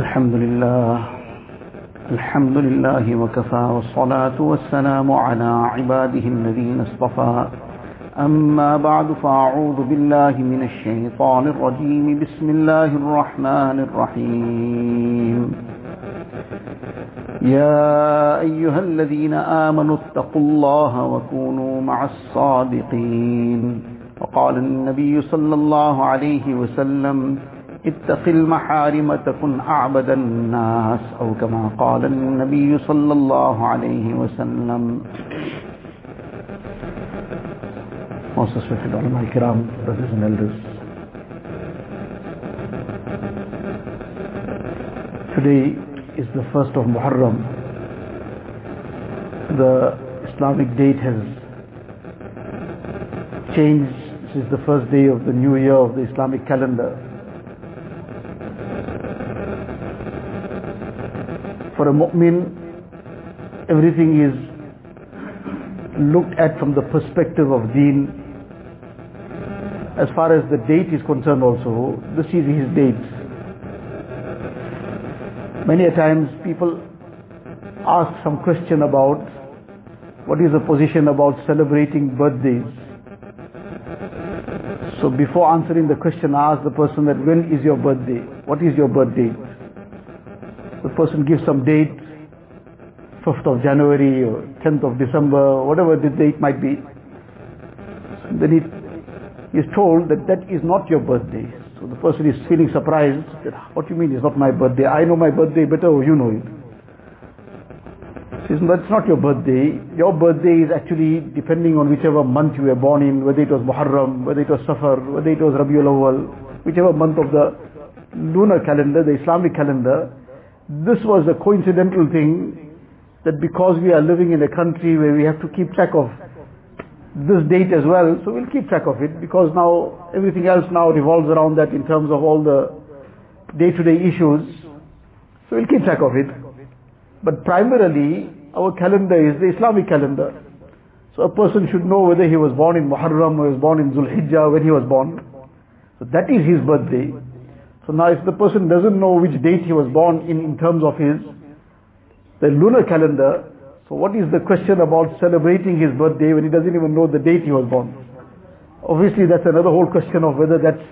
الحمد لله. الحمد لله وكفى والصلاة والسلام على عباده الذين اصطفى. أما بعد فأعوذ بالله من الشيطان الرجيم. بسم الله الرحمن الرحيم. يا أيها الذين آمنوا اتقوا الله وكونوا مع الصادقين. وقال النبي صلى الله عليه وسلم اتق المحارم تكن أعبد الناس أو كما قال النبي صلى الله عليه وسلم Most respected ulama kiram, brothers and elders. Today is the first of Muharram. The Islamic date has changed. This is the first day of the new year of the Islamic calendar. For a mu'min, everything is looked at from the perspective of deen. As far as the date is concerned also, this is his date. Many a times people ask some question about what is the position about celebrating birthdays. So before answering the question, ask the person that when is your birthday? What is your birthday? The person gives some date, 5th of January or 10th of December, whatever the date might be. Then he is told that that is not your birthday. So the person is feeling surprised. That, what do you mean it's not my birthday? I know my birthday better or you know it. That's not your birthday. Your birthday is actually depending on whichever month you were born in, whether it was Muharram, whether it was Safar, whether it was Rabiul Awal, whichever month of the lunar calendar, the Islamic calendar. This was a coincidental thing that because we are living in a country where we have to keep track of this date as well, so we'll keep track of it because now everything else now revolves around that in terms of all the day-to-day issues. So we'll keep track of it. But primarily, our calendar is the Islamic calendar. So a person should know whether he was born in Muharram or he was born in Zulhijjah when he was born. So that is his birthday. So now if the person doesn't know which date he was born in in terms of his the lunar calendar, so what is the question about celebrating his birthday when he doesn't even know the date he was born? Obviously that's another whole question of whether that's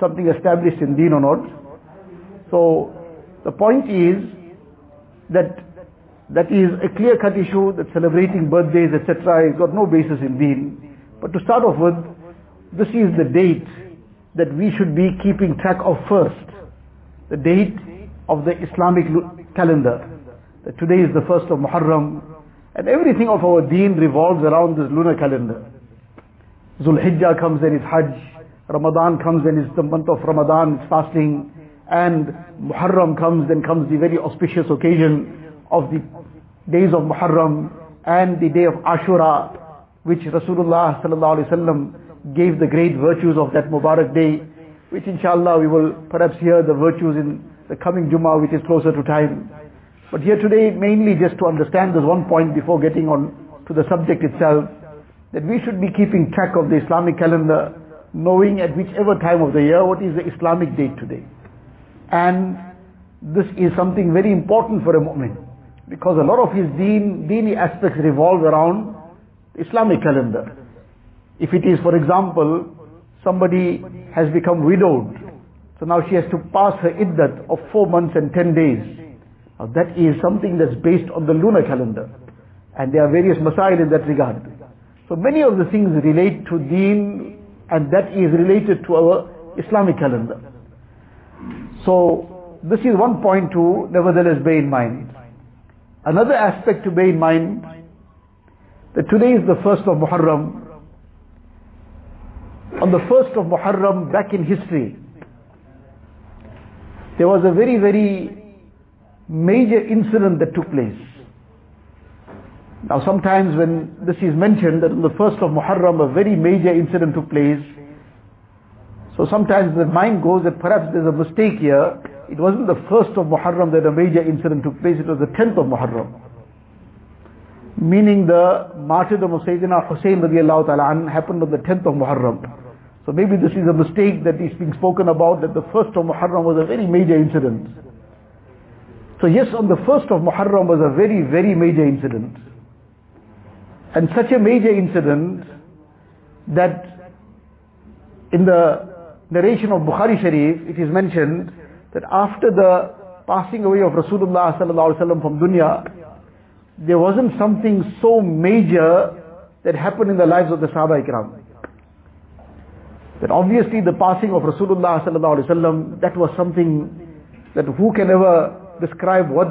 something established in deen or not. So the point is that that is a clear-cut issue that celebrating birthdays etc. has got no basis in deen. But to start off with, this is the date that we should be keeping track of first. The date of the Islamic calendar. That today is the first of Muharram and everything of our deen revolves around this lunar calendar. Zulhijjah comes and it's Hajj. Ramadan comes and it's the month of Ramadan, it's fasting. And Muharram comes, then comes the very auspicious occasion of the days of Muharram and the day of Ashura, which Rasulullah sallallahu alaihi wasallam gave the great virtues of that Mubarak day, which inshallah we will perhaps hear the virtues in the coming Jummah, which is closer to time. But here today, mainly just to understand this one point before getting on to the subject itself, that we should be keeping track of the Islamic calendar, knowing at whichever time of the year what is the Islamic date today. And this is something very important for a mu'min, because a lot of his deen, aspects revolve around Islamic calendar. If it is, for example, somebody has become widowed, so now she has to pass her iddat of four months and ten days. Now that is something that's based on the lunar calendar. And there are various masail in that regard. So many of the things relate to deen and that is related to our Islamic calendar. So this is one point to nevertheless bear in mind. Another aspect to bear in mind that today is the first of Muharram. On the first of Muharram back in history, there was a very, very major incident that took place. Now sometimes when this is mentioned that on the first of Muharram a very major incident took place, so sometimes the mind goes that perhaps there's a mistake here. It wasn't the first of Muharram that a major incident took place, it was the tenth of Muharram. Meaning the martyrdom of Sayyidina Hussein radiallahu ta'ala happened on the tenth of Muharram. So maybe this is a mistake that is being spoken about that the first of Muharram was a very major incident. So yes, on the first of Muharram was a very, very major incident. And such a major incident that in the narration of Bukhari Sharif, it is mentioned that after the passing away of Rasulullah sallallahu from dunya, there wasn't something so major that happened in the lives of the Sahaba Ikram. That obviously the passing of Rasulullah sallallahu alaihi wasallam, that was something that who can ever describe what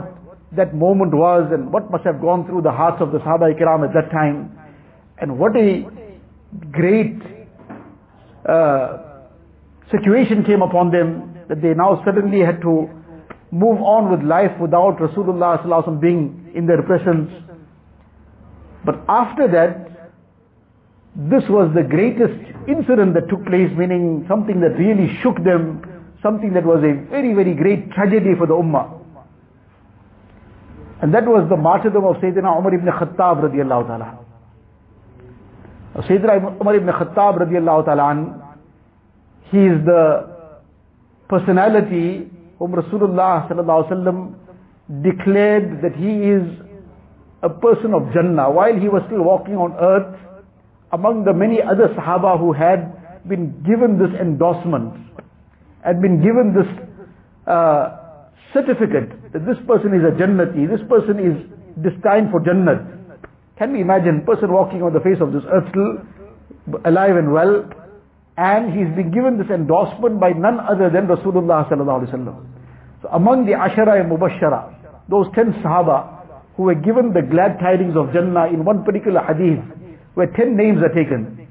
that moment was and what must have gone through the hearts of the Sahaba Ikram at that time. And what a great uh, situation came upon them that they now suddenly had to move on with life without Rasulullah sallallahu being in their presence. But after that, this was the greatest incident that took place, meaning something that really shook them, something that was a very, very great tragedy for the Ummah. And that was the martyrdom of Sayyidina Umar ibn Khattab radiallahu ta'ala. Sayyidina Umar ibn Khattab radiallahu ta'ala, he is the personality whom Rasulullah sallallahu wasallam declared that he is a person of Jannah while he was still walking on earth among the many other Sahaba who had been given this endorsement, had been given this uh, certificate that this person is a Jannati, this person is destined for Jannat. Can we imagine a person walking on the face of this earth still alive and well and he's been given this endorsement by none other than Rasulullah sallallahu alaihi wasallam. So among the Ashara and Mubashara, those ten Sahaba who were given the glad tidings of Jannah in one particular hadith, where ten names are taken.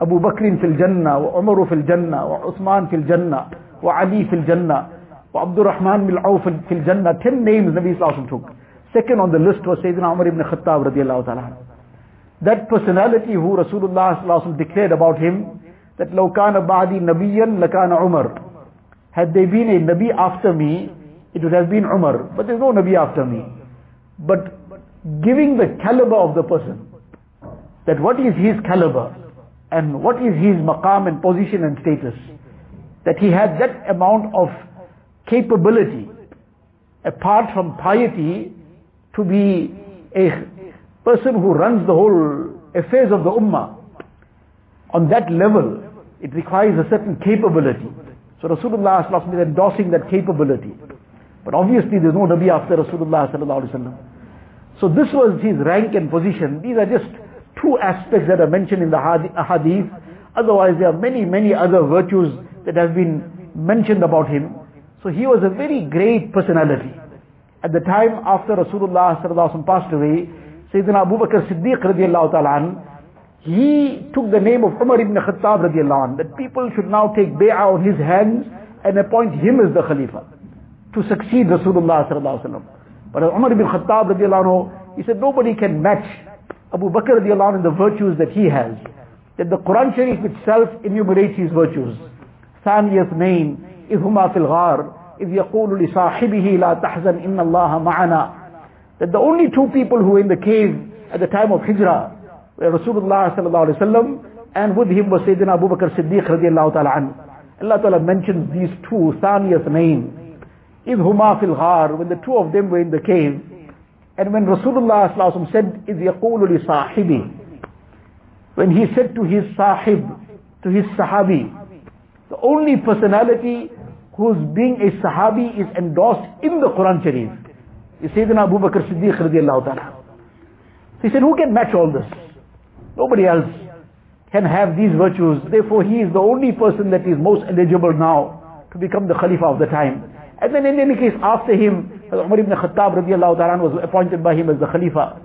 Abu Bakr fil Jannah, wa Umar fil Jannah, wa Uthman fil Jannah, wa Ali fil Jannah, wa Abdul Rahman bil Auf fil Jannah. Ten names Nabi Sallallahu took. Second on the list was Sayyidina Umar ibn Khattab radiallahu ta'ala. That personality who Rasulullah sallallahu declared about him, that لو كان بعدي نبيا لكان عمر. Had there been a Nabi after me, it would have been Umar. But there's no Nabi after me. But giving the caliber of the person, that what is his caliber, and what is his maqam and position and status, that he had that amount of capability, apart from piety, to be a person who runs the whole affairs of the ummah. On that level, it requires a certain capability. So Rasulullah is endorsing that capability. But obviously there's no Nabi after Rasulullah So this was his rank and position. These are just two aspects that are mentioned in the hadith. Otherwise there are many, many other virtues that have been mentioned about him. So he was a very great personality. At the time after Rasulullah passed away, Sayyidina Abu Bakr Siddiq he took the name of Umar ibn Khattab that people should now take bay'ah on his hands and appoint him as the Khalifa to succeed Rasulullah sallallahu. But Umar ibn Khattab he said nobody can match Abu Bakr radiallahu anh in the virtues that he has. That the Quran Sharif itself enumerates his virtues. ثاني اثنين إذ هما في الغار إذ يقول لصاحبه لا تحزن إن الله معنا That the only two people who were in the cave at the time of Hijrah Rasulullah sallallahu alayhi wasallam and with him was Sayyidina Abu Bakr Siddiq radiallahu ta'ala an. Allah ta'ala mentions these two, Thaniyas name. إِذْ هُمَا فِي الْغَارِ When the two of them were in the cave. And when Rasulullah sallallahu alayhi wa said, إِذْ يَقُولُ لِصَاحِبِ When he said to his sahib, to his sahabi, the only personality whose being a sahabi is endorsed in the Quran Sharif is Sayyidina Abu Bakr Siddiq radiallahu ta'ala. He said, who can match all this? Nobody else can have these virtues. Therefore, he is the only person that is most eligible now to become the Khalifa of the time. And then in any case, after him, Umar ibn Khattab was appointed by him as the Khalifa.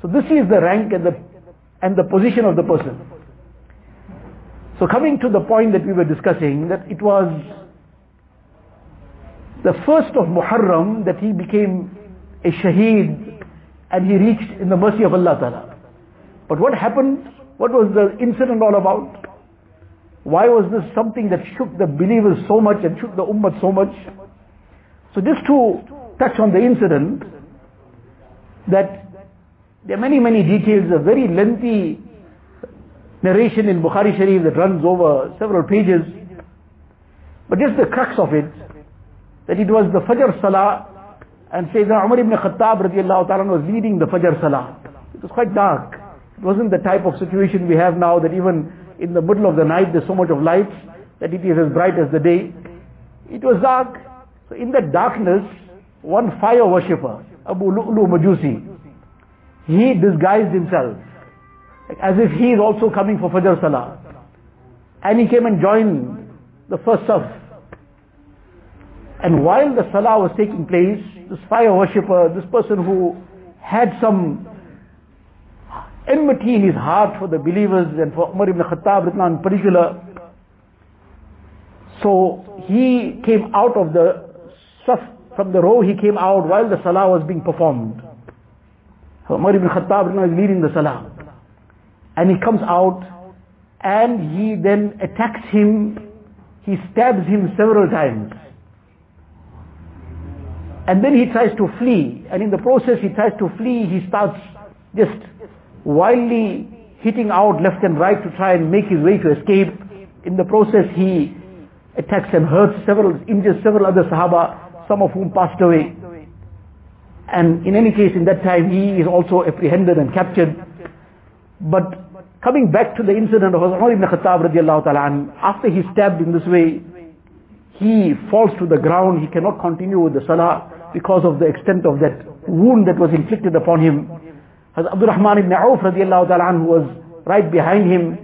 So this is the rank and the, and the position of the person. So coming to the point that we were discussing, that it was the first of Muharram that he became a shaheed and he reached in the mercy of Allah Ta'ala. But what happened? What was the incident all about? Why was this something that shook the believers so much and shook the ummah so much? So just to touch on the incident, that there are many, many details, a very lengthy narration in Bukhari Sharif that runs over several pages. But just the crux of it, that it was the Fajr Salah And Sayyidina Umar ibn Khattab ta'ala was leading the Fajr Salah. It was quite dark. It wasn't the type of situation we have now that even in the middle of the night there's so much of lights that it is as bright as the day. It was dark. So in that darkness, one fire worshipper, Abu Lu'lu Majusi, he disguised himself as if he is also coming for Fajr Salah. And he came and joined the first saf. And while the Salah was taking place, this fire worshipper, this person who had some enmity in his heart for the believers and for Umar ibn Khattab in particular, so he came out of the saf, from the row he came out while the Salah was being performed. So Umar ibn Khattab is leading the Salah. And he comes out and he then attacks him, he stabs him several times. And then he tries to flee, and in the process he tries to flee, he starts just wildly hitting out left and right to try and make his way to escape. In the process he attacks and hurts several, injures several other Sahaba, some of whom passed away. And in any case, in that time, he is also apprehended and captured. But coming back to the incident of Umar ibn Khattab radiallahu ta'ala, after he stabbed in this way, he falls to the ground, he cannot continue with the salah because of the extent of that wound that was inflicted upon him. As Abdul Rahman ibn Auf radiallahu ta'ala who was right behind him,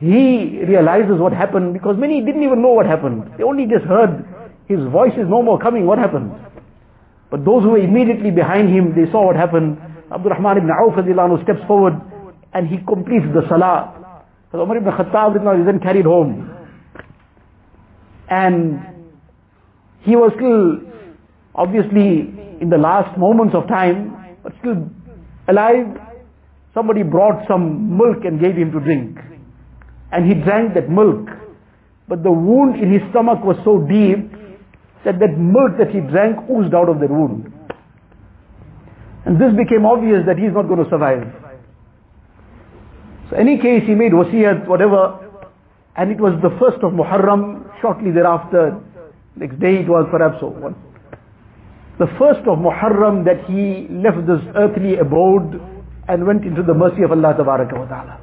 he realizes what happened because many didn't even know what happened. They only just heard his voice is no more coming, what happened? But those who were immediately behind him, they saw what happened. Abdul Rahman ibn Auf steps forward and he completes the salah. So Umar ibn Khattab is then carried home. And he was still obviously in the last moments of time, but still alive. Somebody brought some milk and gave him to drink. And he drank that milk. But the wound in his stomach was so deep that that milk that he drank oozed out of that wound. And this became obvious that he's not going to survive. So any case he made wasiyat, whatever, and it was the first of Muharram, shortly thereafter, next day it was perhaps so. One. The first of Muharram that he left this earthly abode and went into the mercy of Allah Ta'ala.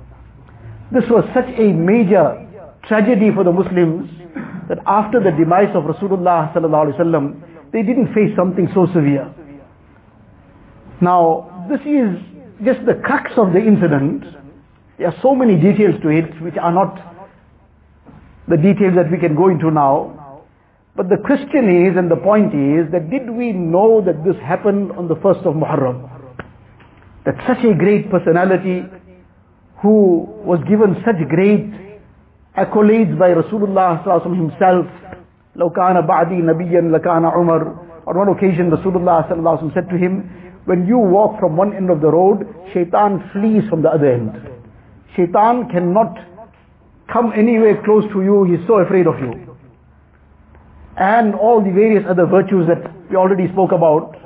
This was such a major tragedy for the Muslims that after the demise of Rasulullah sallallahu they didn't face something so severe. Now, this is just the crux of the incident. There are so many details to it which are not the details that we can go into now. But the question is, and the point is, that did we know that this happened on the first of Muharram? That such a great personality who was given such great accolades by Rasulullah himself, لو كان بعدي نبيا لكان عمر On one occasion Rasulullah said to him, when you walk from one end of the road, shaitan flees from the other end. Shaitan cannot come anywhere close to you, he's so afraid of you. And all the various other virtues that we already spoke about.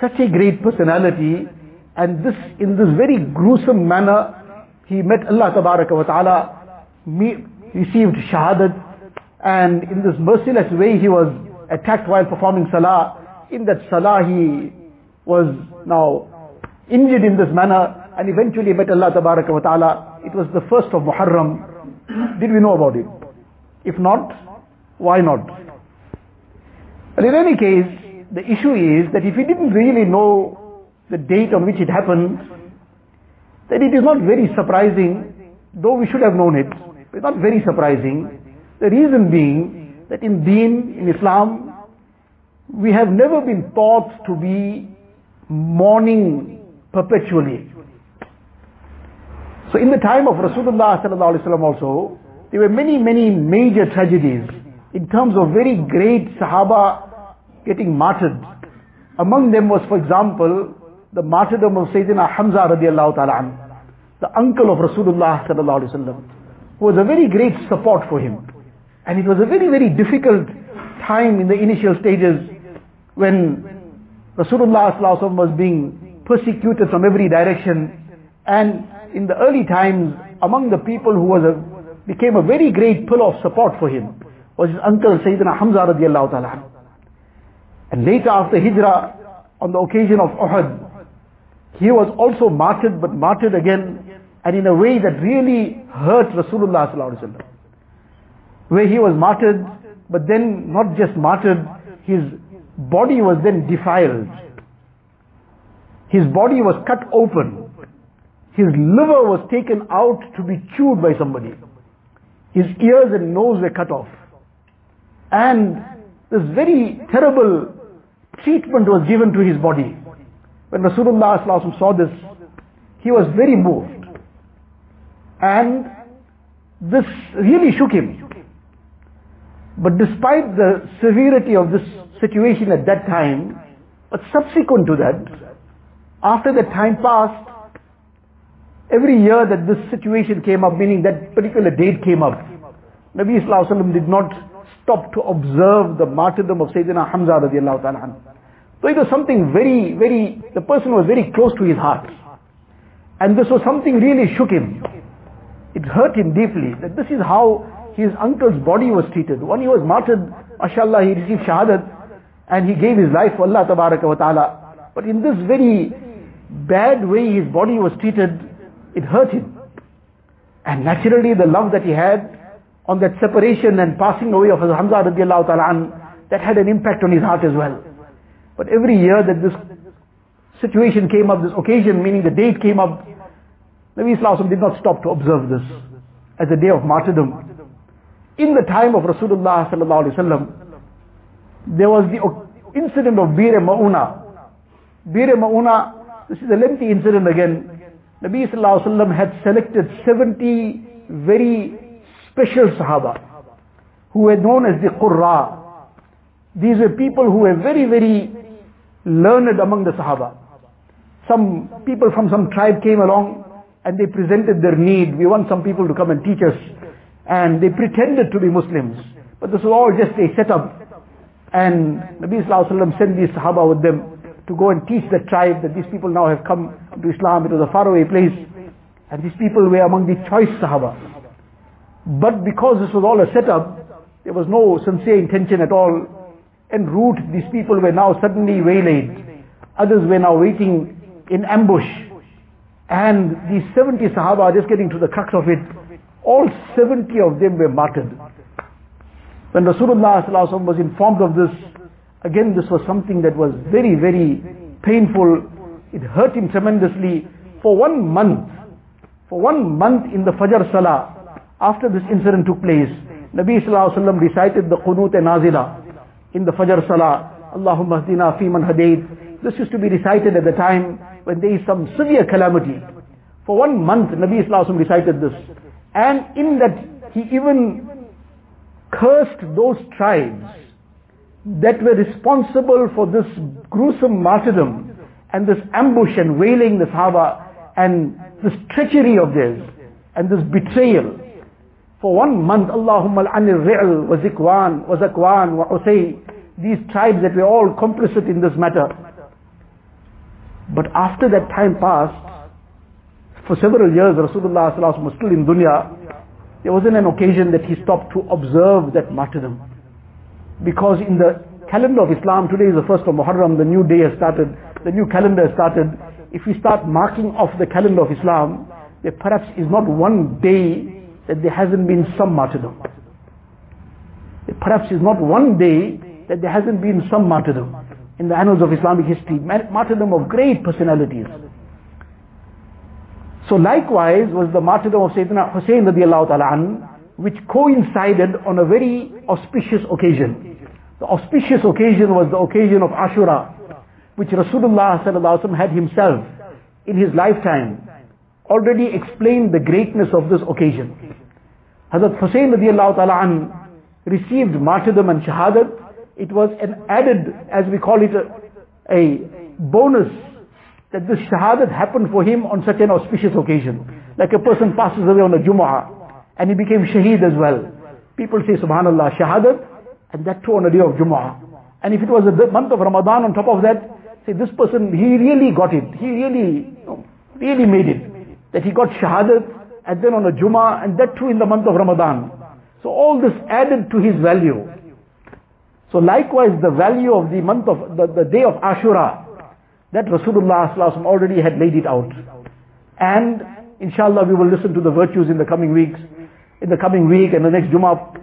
Such a great personality, and this, in this very gruesome manner, he met Allah wa ta'ala, received shahadat, and in this merciless way he was attacked while performing salah. In that salah he was now injured in this manner, and eventually met Allah wa ta'ala. It was the first of Muharram. Did we know about it? If not, why not? But in any case, the issue is that if we didn't really know the date on which it happened, then it is not very surprising, though we should have known it, it's not very surprising. The reason being that in Deen, in Islam, we have never been taught to be mourning perpetually. So in the time of Rasulullah also, there were many, many major tragedies in terms of very great Sahaba getting martyred. Among them was, for example, the martyrdom of Sayyidina Hamza radiallahu ta'ala the uncle of Rasulullah sallallahu alaihi wasallam, was a very great support for him. And it was a very, very difficult time in the initial stages when Rasulullah was being persecuted from every direction. And in the early times, among the people who was a, became a very great pillar of support for him was his uncle Sayyidina Hamza radiallahu ta'ala. And later after Hijrah, on the occasion of Uhud, he was also martyred, but martyred again, and in a way that really hurt Rasulullah. Where he was martyred, but then not just martyred, his body was then defiled. His body was cut open. His liver was taken out to be chewed by somebody. His ears and nose were cut off. And this very terrible treatment was given to his body. When Rasulullah saw this, he was very moved. And this really shook him. But despite the severity of this situation at that time, but subsequent to that, after the time passed, every year that this situation came up, meaning that particular date came up, Nabi Sallallahu did not stop to observe the martyrdom of Sayyidina Hamza radiallahu ta'ala So it was something very, very, the person was very close to his heart. And this was something really shook him. It hurt him deeply that this is how his uncle's body was treated. When he was martyred, mashallah, he received shahadat and he gave his life for Allah wa ta'ala. But in this very bad way his body was treated, it hurt him. And naturally the love that he had on that separation and passing away of Hamza radiallahu ta'ala that had an impact on his heart as well. But every year that this situation came up, this occasion, meaning the date came up, Nabi Islam did not stop to observe this as a day of martyrdom. In the time of Rasulullah sallallahu alaihi wasallam, there was the incident of Bir Mauna. Bir Mauna, this is a lengthy incident again. Nabi sallallahu alaihi wasallam had selected 70 very special Sahaba who were known as the Qurra. These were people who were very, very learned among the Sahaba. Some people from some tribe came along and they presented their need. We want some people to come and teach us. And they pretended to be Muslims. But this was all just a setup. And Nabi Sallallahu sent these Sahaba with them to go and teach the tribe that these people now have come to Islam. It was a faraway place. And these people were among the choice Sahaba. But because this was all a setup, there was no sincere intention at all. En route, these people were now suddenly waylaid. Others were now waiting in ambush. And these 70 Sahaba, just getting to the crux of it, all 70 of them were martyred. When Rasulullah was informed of this, again this was something that was very, very painful. It hurt him tremendously. For one month, for one month in the Fajr Salah, after this incident took place, Nabi Sallallahu recited the Qunut and Nazila in the Fajr Salah. Allahumma hdina fi man hadayt. This used to be recited at the time when there is some severe calamity. For one month, Nabi Wasallam recited this. And in that, he even cursed those tribes that were responsible for this gruesome martyrdom and this ambush and wailing the Sahaba and this treachery of theirs and this betrayal. For one month, Allahumma al-anir ri'l wa zikwan wa zakwan wa usay, these tribes that were all complicit in this matter. But after that time passed, for several years Rasulullah was still in dunya, there wasn't an occasion that he stopped to observe that martyrdom. Because in the calendar of Islam, today is the first of Muharram, the new day has started, the new calendar has started. If we start marking off the calendar of Islam, there perhaps is not one day that there hasn't been some martyrdom. Perhaps is not one day that there hasn't been some martyrdom in the annals of Islamic history, martyrdom of great personalities. So likewise was the martyrdom of Sayyidina Hussein radiallahu ta'ala which coincided on a very auspicious occasion. The auspicious occasion was the occasion of Ashura, which Rasulullah sallallahu had himself in his lifetime already explained the greatness of this occasion. Hazrat Hussein radiallahu ta'ala received martyrdom and shahadat. It was an added, as we call it, a, a bonus that this shahadat happened for him on such an auspicious occasion. Like a person passes away on a Jumu'ah and he became shaheed as well. People say subhanallah shahadat and that too on a day of Jumu'ah. And if it was a month of Ramadan on top of that, say this person, he really got it. He really, really made it that he got shahadat and then on a Jummah and that too in the month of Ramadan. So all this added to his value. So likewise the value of the month of, the, the day of Ashura, that Rasulullah already had laid it out. And inshallah we will listen to the virtues in the coming weeks, in the coming week and the next Jummah.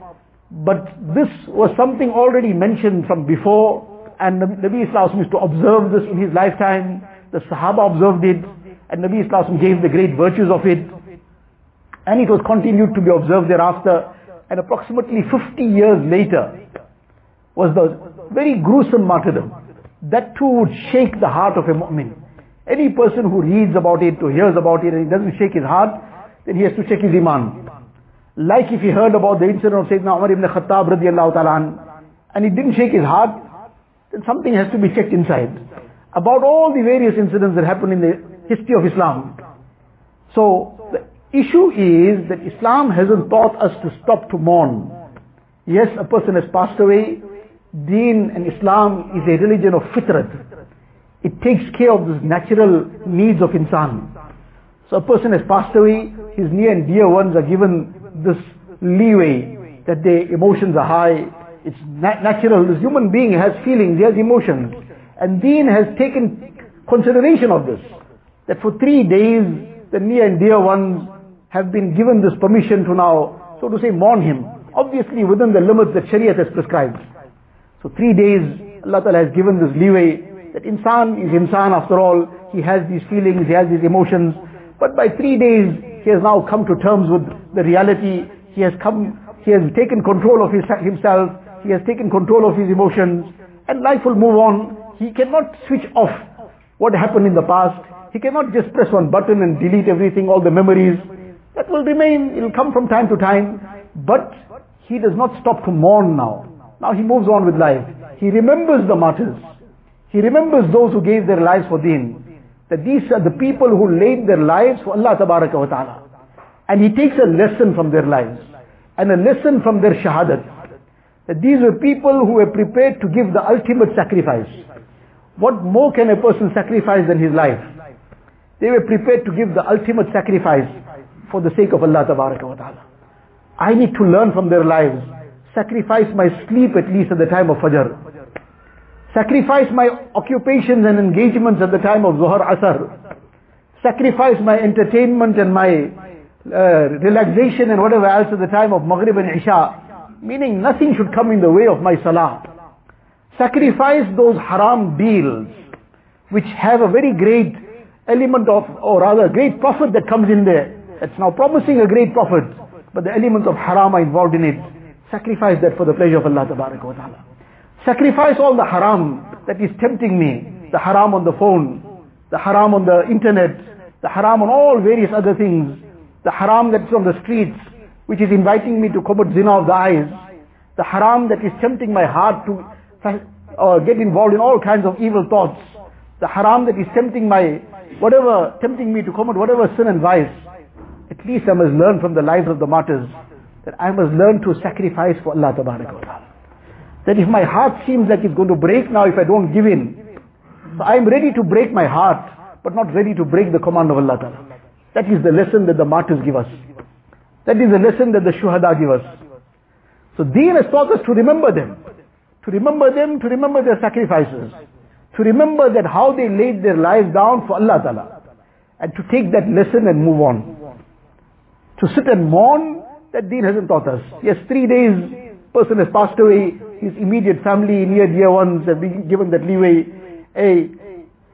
But this was something already mentioned from before and Nabi Islam used to observe this in his lifetime. The Sahaba observed it and Nabi Islam gave the great virtues of it. And it was continued to be observed thereafter. And approximately 50 years later was the very gruesome martyrdom. That too would shake the heart of a mu'min. Any person who reads about it or hears about it and it doesn't shake his heart, then he has to check his iman. Like if he heard about the incident of Sayyidina Umar ibn Khattab radiallahu ta'ala and it didn't shake his heart, then something has to be checked inside. About all the various incidents that happened in the history of Islam. So, the issue is that Islam hasn't taught us to stop to mourn. Yes, a person has passed away. Deen and Islam is a religion of fitrat. It takes care of the natural needs of insan. So a person has passed away, his near and dear ones are given this leeway that their emotions are high. It's nat natural. This human being has feelings, he has emotions. And Deen has taken consideration of this. That for three days, the near and dear ones have been given this permission to now, so to say, mourn him. Obviously within the limits that Shariah has prescribed. So three days, Allah Ta'ala has given this leeway that insan is insan after all. He has these feelings, he has these emotions. But by three days, he has now come to terms with the reality. He has come, he has taken control of his, himself. He has taken control of his emotions. And life will move on. He cannot switch off what happened in the past. He cannot just press one button and delete everything, all the memories. That will remain, it will come from time to time. But he does not stop to mourn now. Now he moves on with life. He remembers the martyrs. He remembers those who gave their lives for deen. That these are the people who laid their lives for Allah Tabaraka wa Ta'ala. And he takes a lesson from their lives. And a lesson from their shahadat. That these were people who were prepared to give the ultimate sacrifice. What more can a person sacrifice than his life? They were prepared to give the ultimate sacrifice for the sake of Allah Ta'ala. I need to learn from their lives. Sacrifice my sleep at least at the time of Fajr. Sacrifice my occupations and engagements at the time of Zuhar Asr. Sacrifice my entertainment and my uh, relaxation and whatever else at the time of Maghrib and Isha. Meaning nothing should come in the way of my Salah. Sacrifice those haram deals which have a very great element of, or rather great profit that comes in there. It's now promising a great profit, but the elements of haram are involved in it. Sacrifice that for the pleasure of Allah Ta'ala. Sacrifice all the haram that is tempting me. The haram on the phone, the haram on the internet, the haram on all various other things, the haram that's on the streets, which is inviting me to commit zina of the eyes, the haram that is tempting my heart to uh, get involved in all kinds of evil thoughts, the haram that is tempting my, whatever, tempting me to commit whatever sin and vice, at least I must learn from the lives of the martyrs that I must learn to sacrifice for Allah Ta'ala. That if my heart seems like it's going to break now if I don't give in, so I'm ready to break my heart, but not ready to break the command of Allah Ta'ala. That is the lesson that the martyrs give us. That is the lesson that the shuhada give us. So deen has taught us to remember them. To remember them, to remember their sacrifices. To remember that how they laid their lives down for Allah Ta'ala. And to take that lesson and move on. To sit and mourn, that deen hasn't taught us. Yes, three days, person has passed away, his immediate family, near dear ones have been given that leeway. A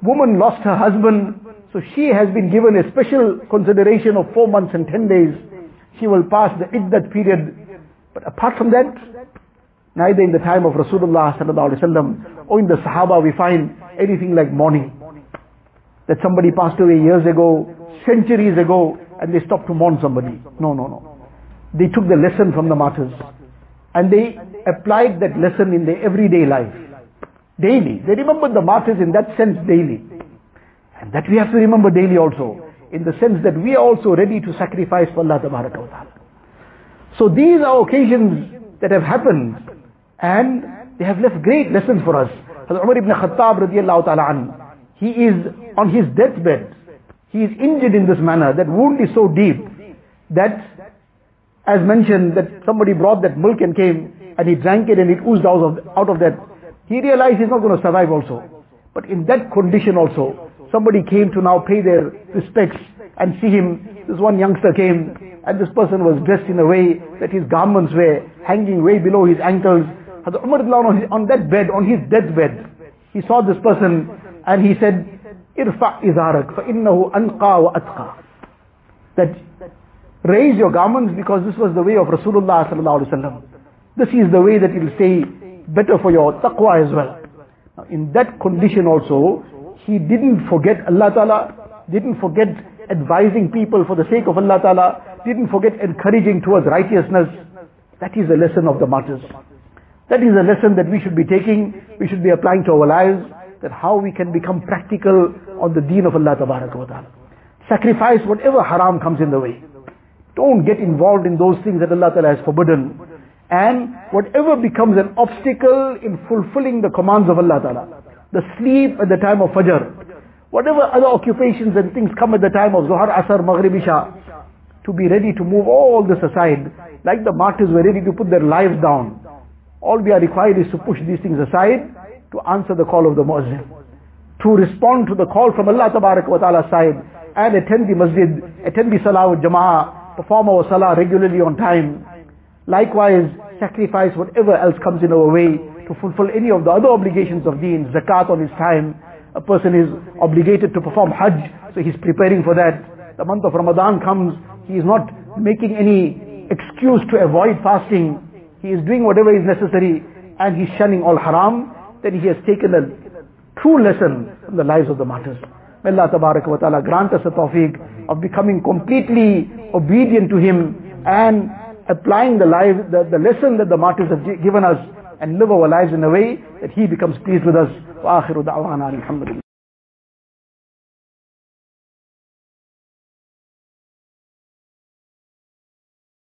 woman lost her husband, so she has been given a special consideration of four months and ten days. She will pass the iddat period. But apart from that, neither in the time of Rasulullah sallallahu or in the Sahaba we find anything like mourning. That somebody passed away years ago, centuries ago, and they stopped to mourn somebody. No, no, no. They took the lesson from the martyrs. And they applied that lesson in their everyday life. Daily. They remembered the martyrs in that sense daily. And that we have to remember daily also. In the sense that we are also ready to sacrifice for Allah. So these are occasions that have happened. And they have left great lessons for us. Hazrat Umar ibn Khattab radiallahu ta'ala an, he is on his deathbed. He is injured in this manner. That wound is so deep that, as mentioned, that somebody brought that milk and came and he drank it and it oozed out of, out of that. He realized he's not going to survive also. But in that condition also, somebody came to now pay their respects and see him. This one youngster came and this person was dressed in a way that his garments were hanging way below his ankles. Umar on, on that bed, on his deathbed, he saw this person and he said, Irfa izarak fa innahu anqa wa atqa. That raise your garments because this was the way of Rasulullah sallallahu alaihi wasallam. This is the way that it will stay better for your taqwa as well. Now in that condition also, he didn't forget Allah Ta'ala, didn't forget advising people for the sake of Allah Ta'ala, didn't forget encouraging towards righteousness. That is the lesson of the martyrs. That is a lesson that we should be taking, we should be applying to our lives, that how we can become practical on the deen of Allah Ta'ala. Sacrifice whatever haram comes in the way. Don't get involved in those things that Allah Ta'ala has forbidden. And whatever becomes an obstacle in fulfilling the commands of Allah Ta'ala. The sleep at the time of Fajr. Whatever other occupations and things come at the time of Zuhar, Asr, Maghrib, Isha. To be ready to move all this aside. Like the martyrs were ready to put their lives down. All we are required is to push these things aside to answer the call of the Muazzin. To respond to the call from Allah Ta'ala side and attend the masjid, attend the salah with jama'ah, perform our salah regularly on time. Likewise, sacrifice whatever else comes in our way to fulfill any of the other obligations of deen, zakat on his time. A person is obligated to perform hajj, so he's preparing for that. The month of Ramadan comes, he is not making any excuse to avoid fasting. He is doing whatever is necessary and he's shunning all haram. Then he has taken a true lesson from the lives of the martyrs. May Allah wa ta'ala grant us a tawfiq of becoming completely obedient to Him and applying the, life, the, the lesson that the martyrs have given us and live our lives in a way that He becomes pleased with us. وآخر دعوانا الحمد لله